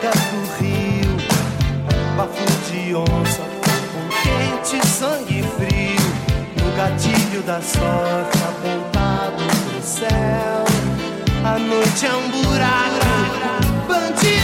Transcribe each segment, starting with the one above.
bocas do rio, bafo de onça, com quente sangue frio, no gatilho da sorte apontado pro céu. A noite é um buraco, bandido.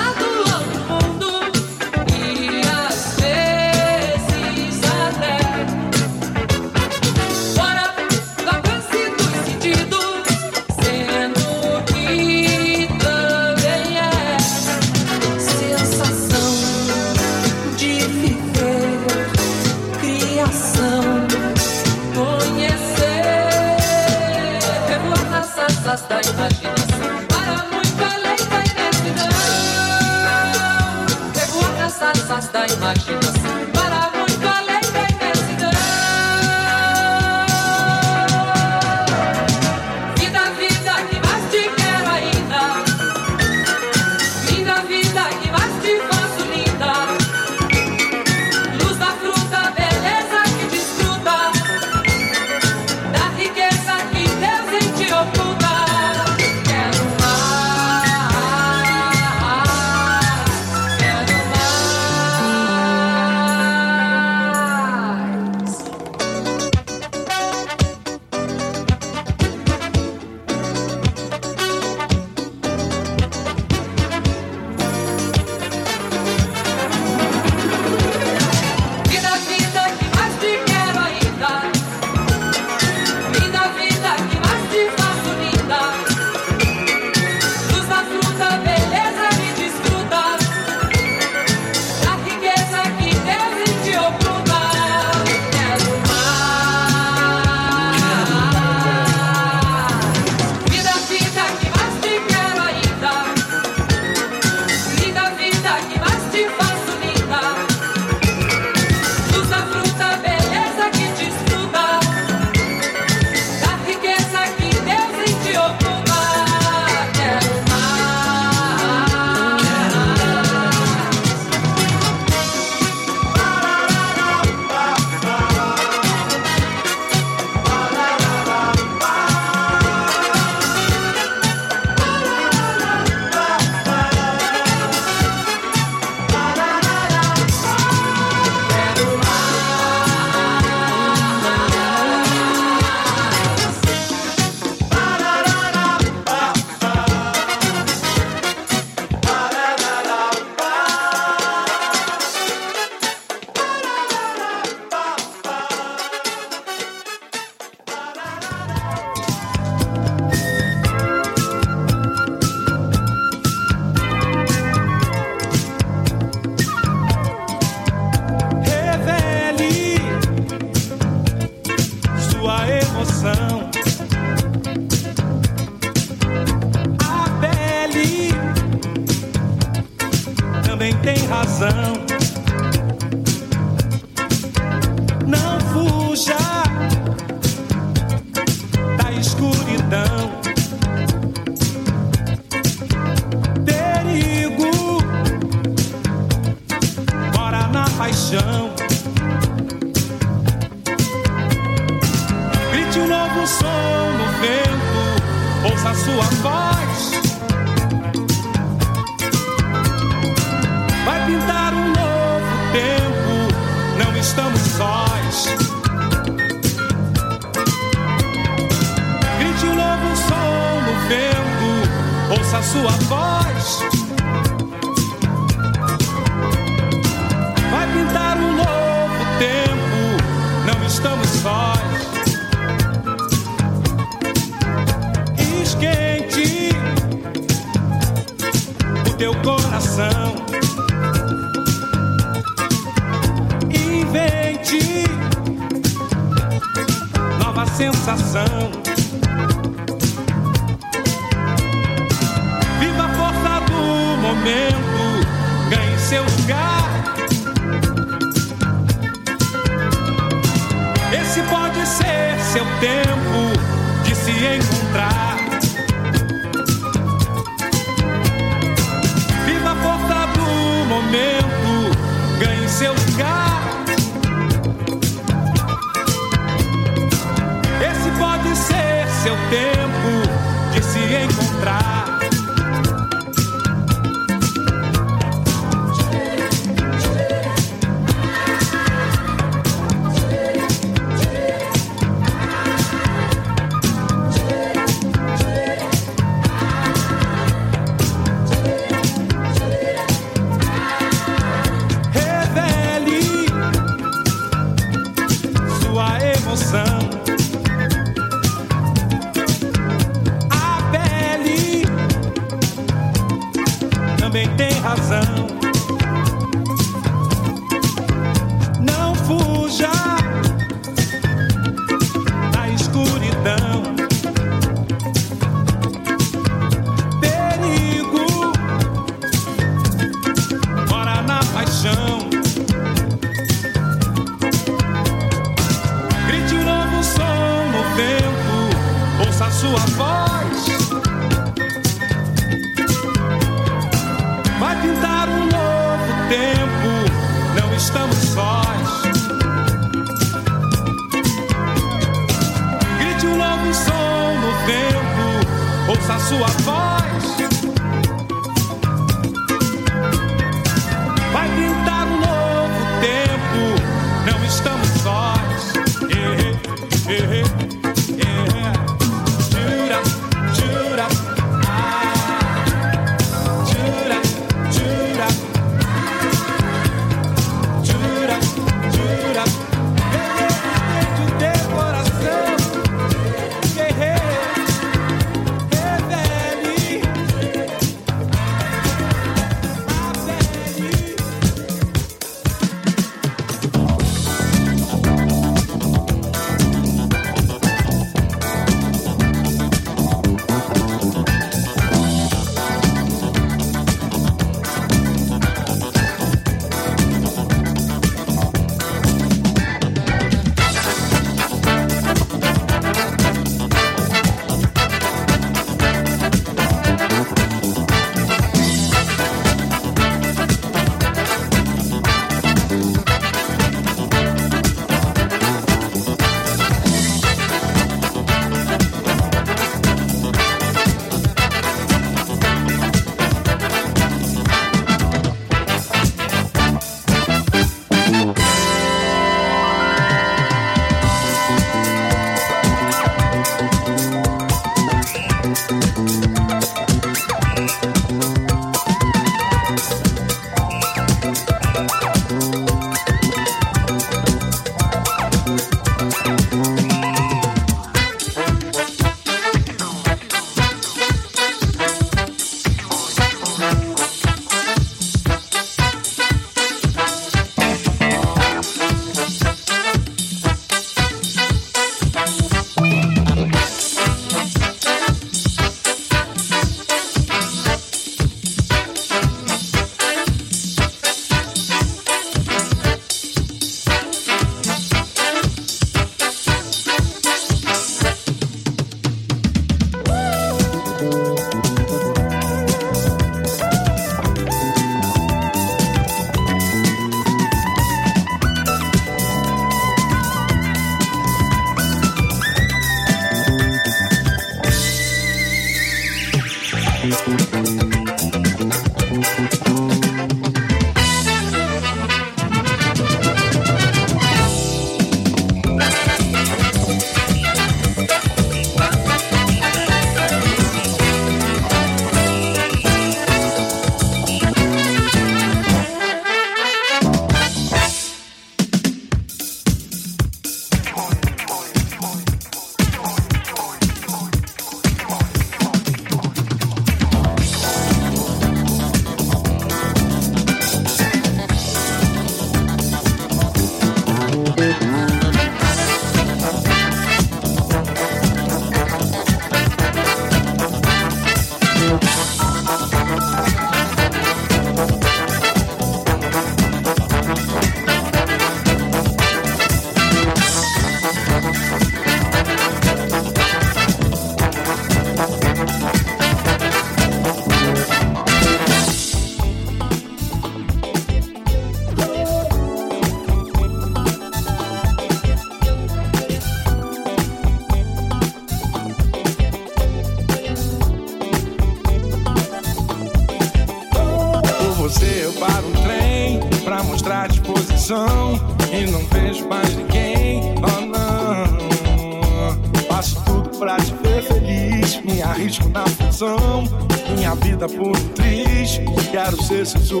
so is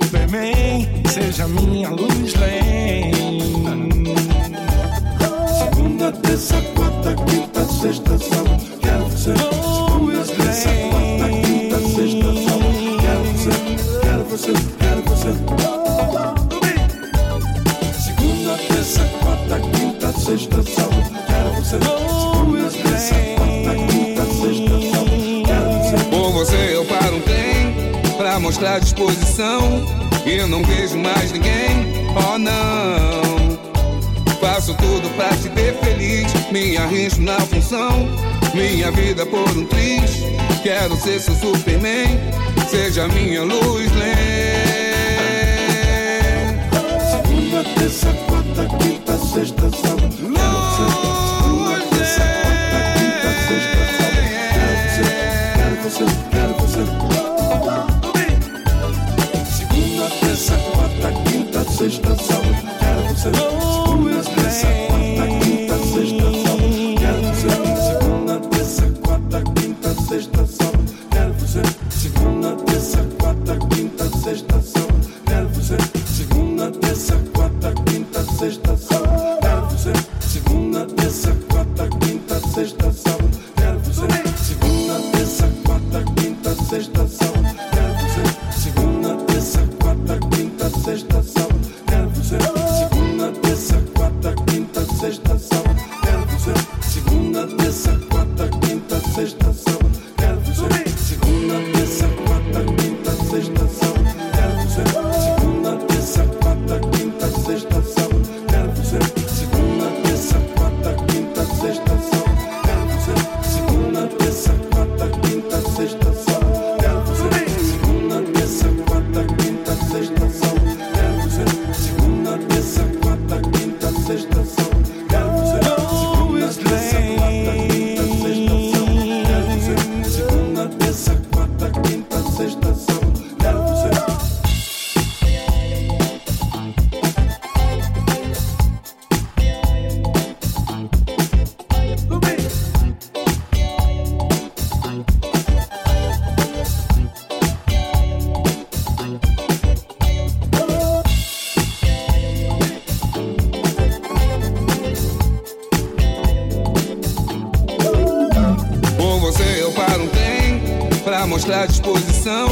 mostrar disposição.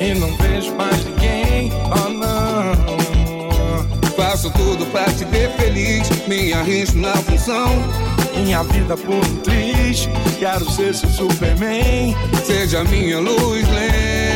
E não vejo mais ninguém, oh não. Faço tudo pra te ver feliz, me arrisco na função. Minha vida por um triz, quero ser seu Superman. Seja minha luz lenta.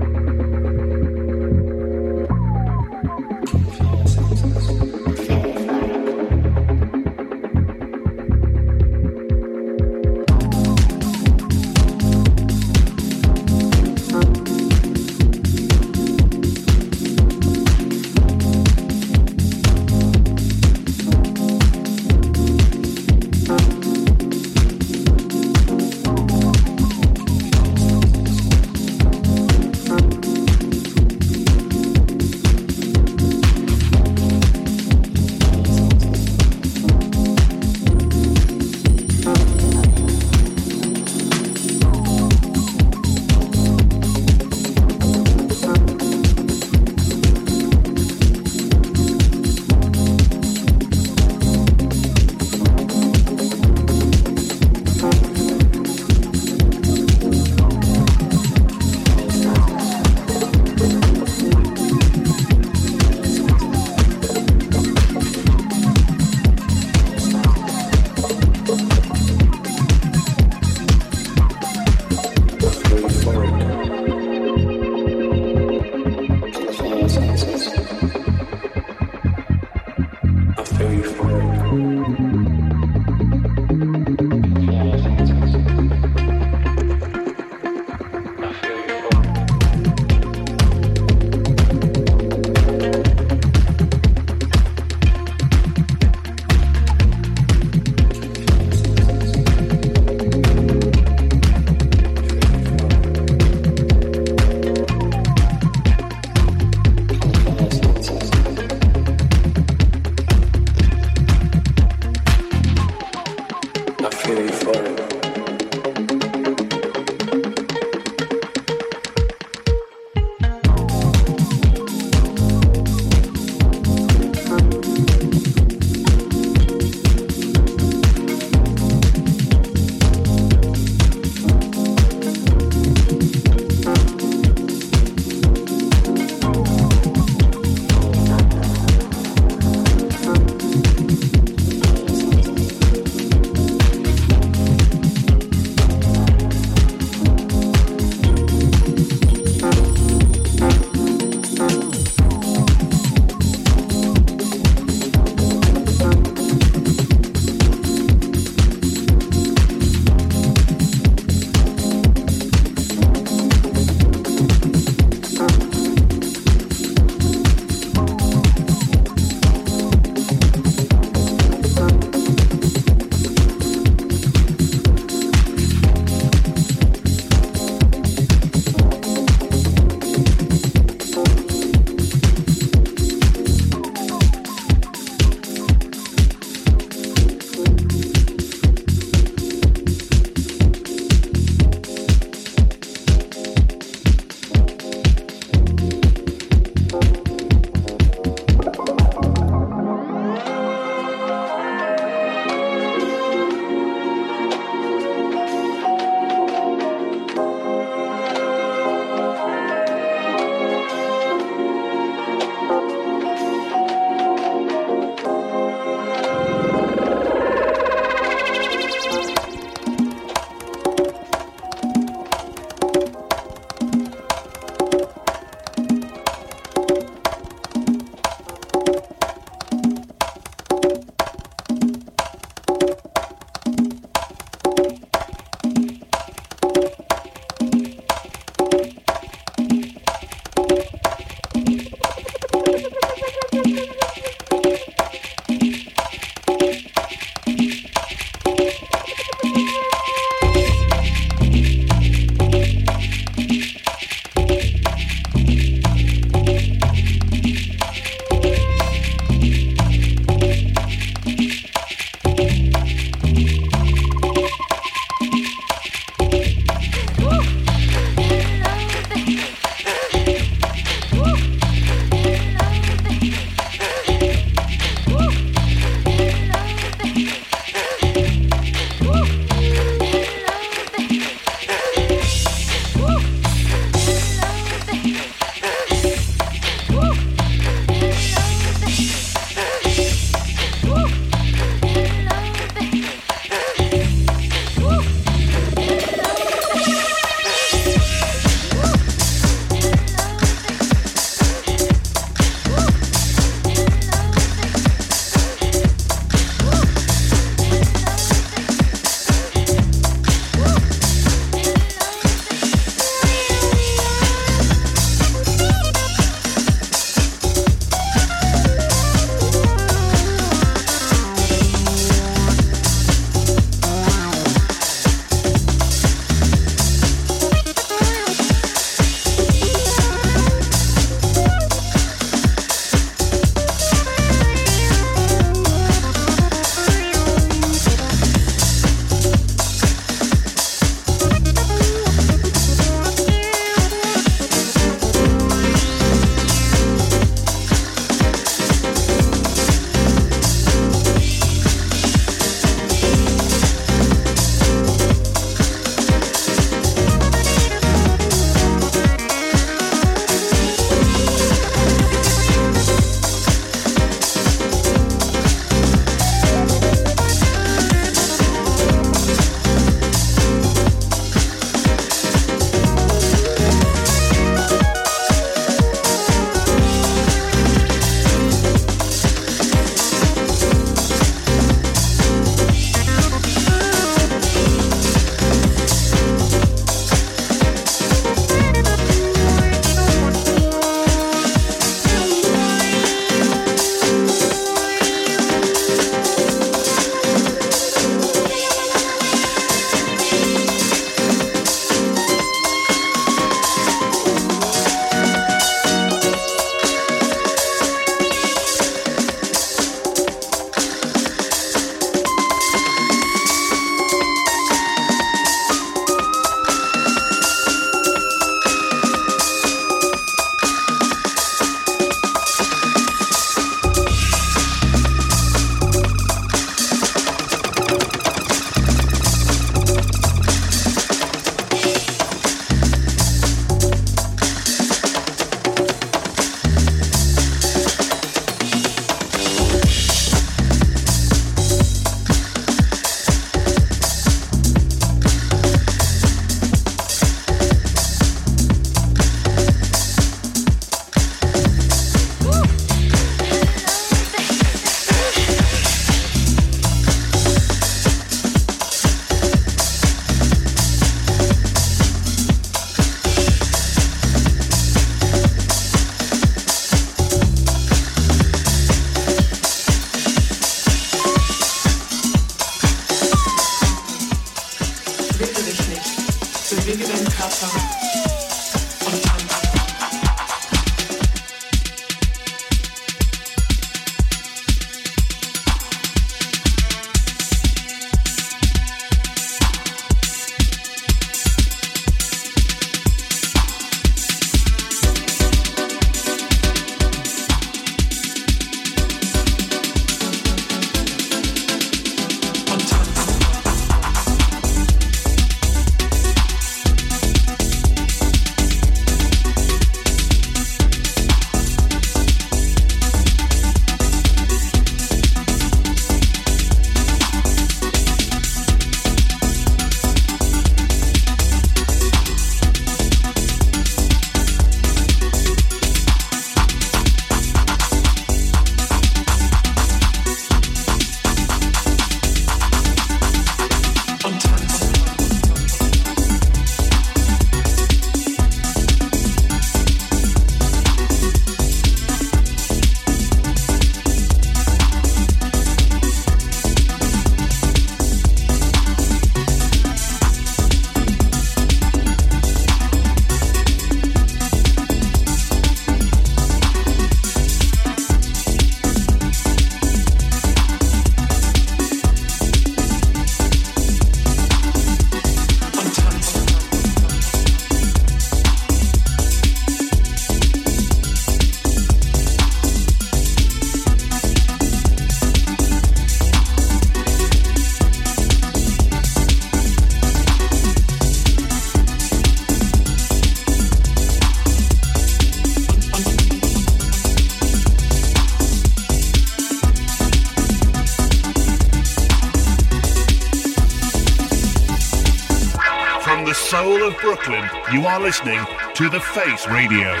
You are listening to The Face Radio.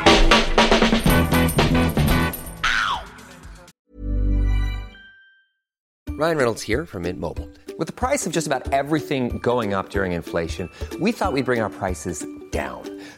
Ryan Reynolds here from Mint Mobile. With the price of just about everything going up during inflation, we thought we'd bring our prices.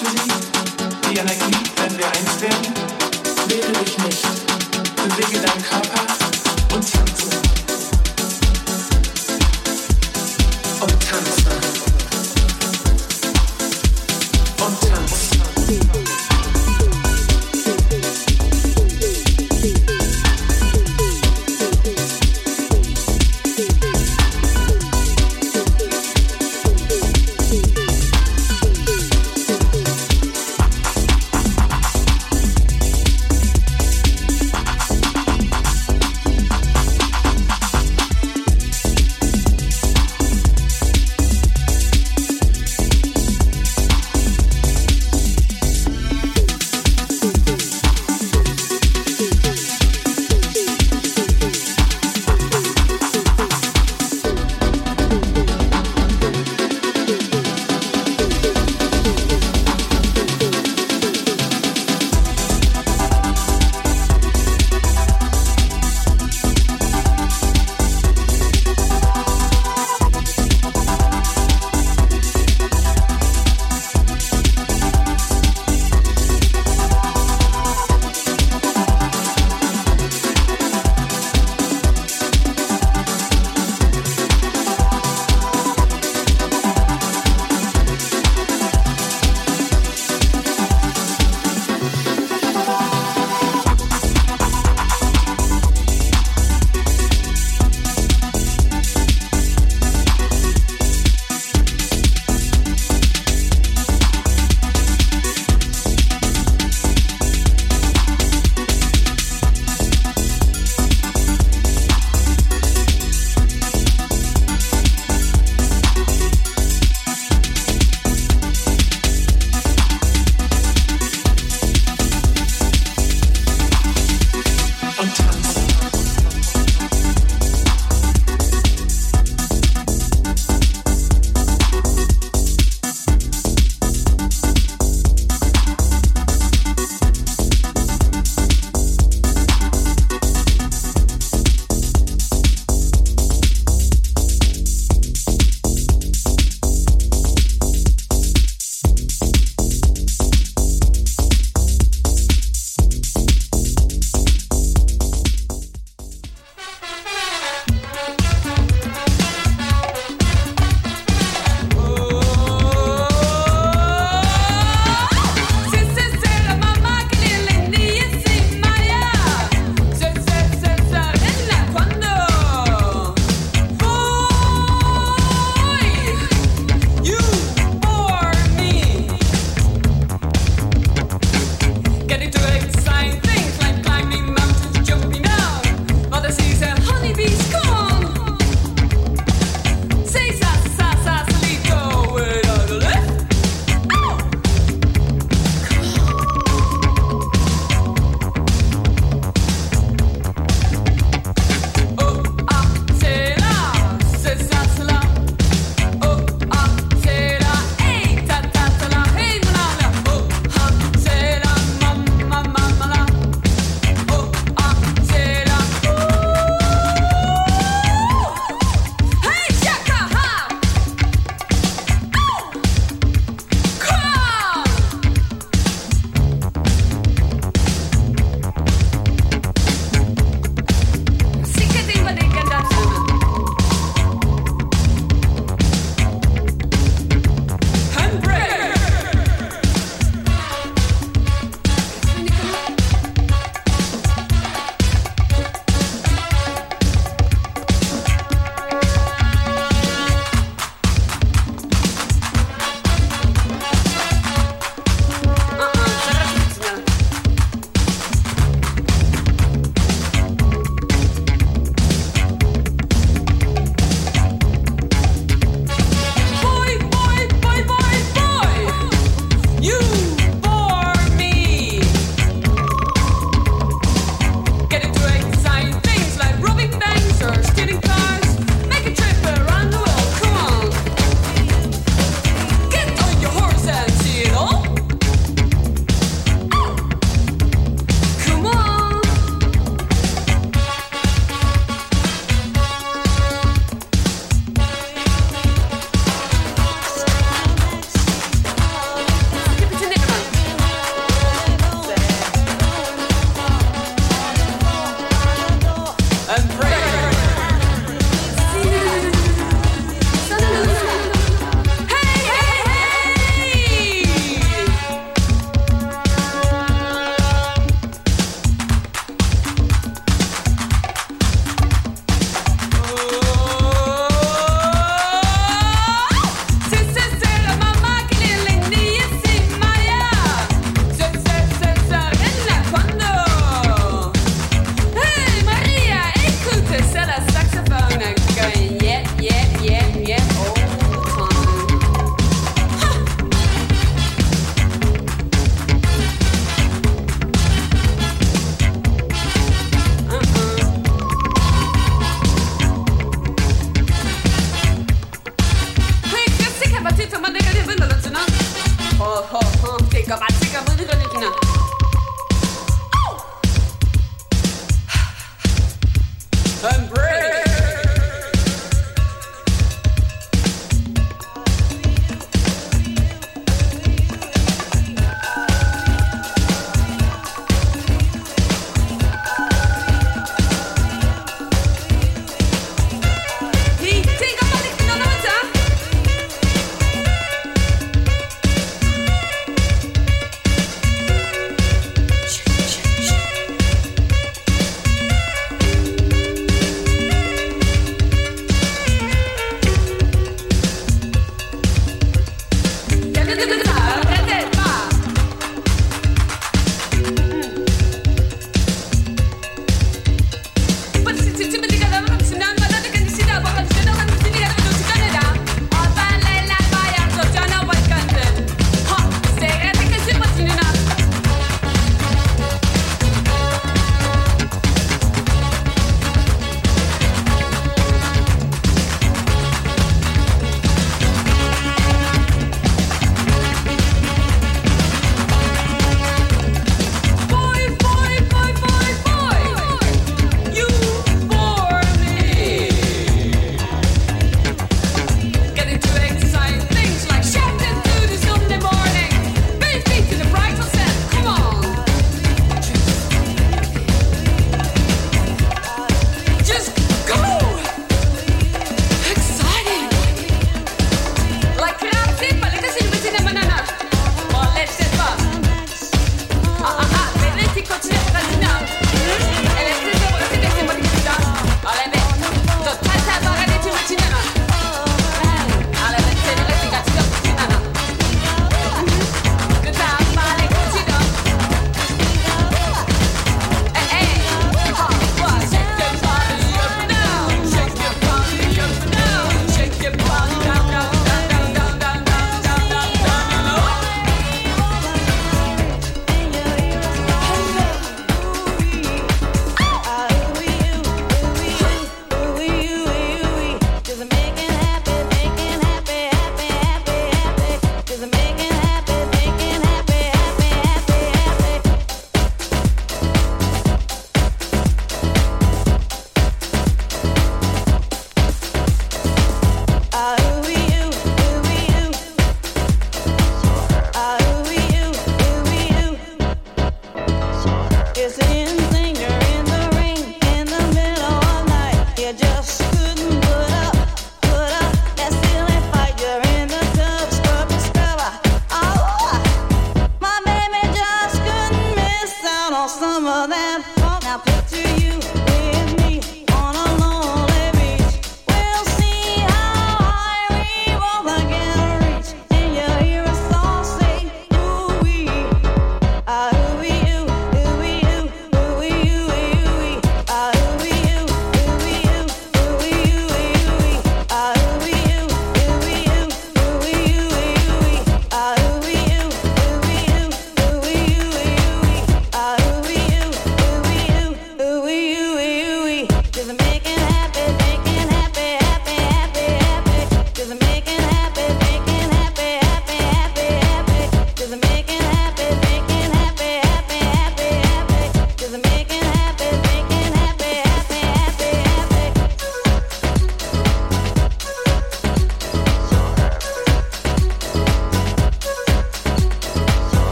Die Energie, wenn wir eins werden? Wehre dich nicht. Bewege deinen Körper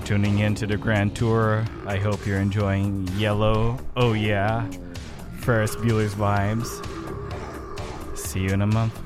for tuning in to the Grand Tour. I hope you're enjoying Yellow. Oh, yeah. Ferris Bueller's Vibes. See you in a month.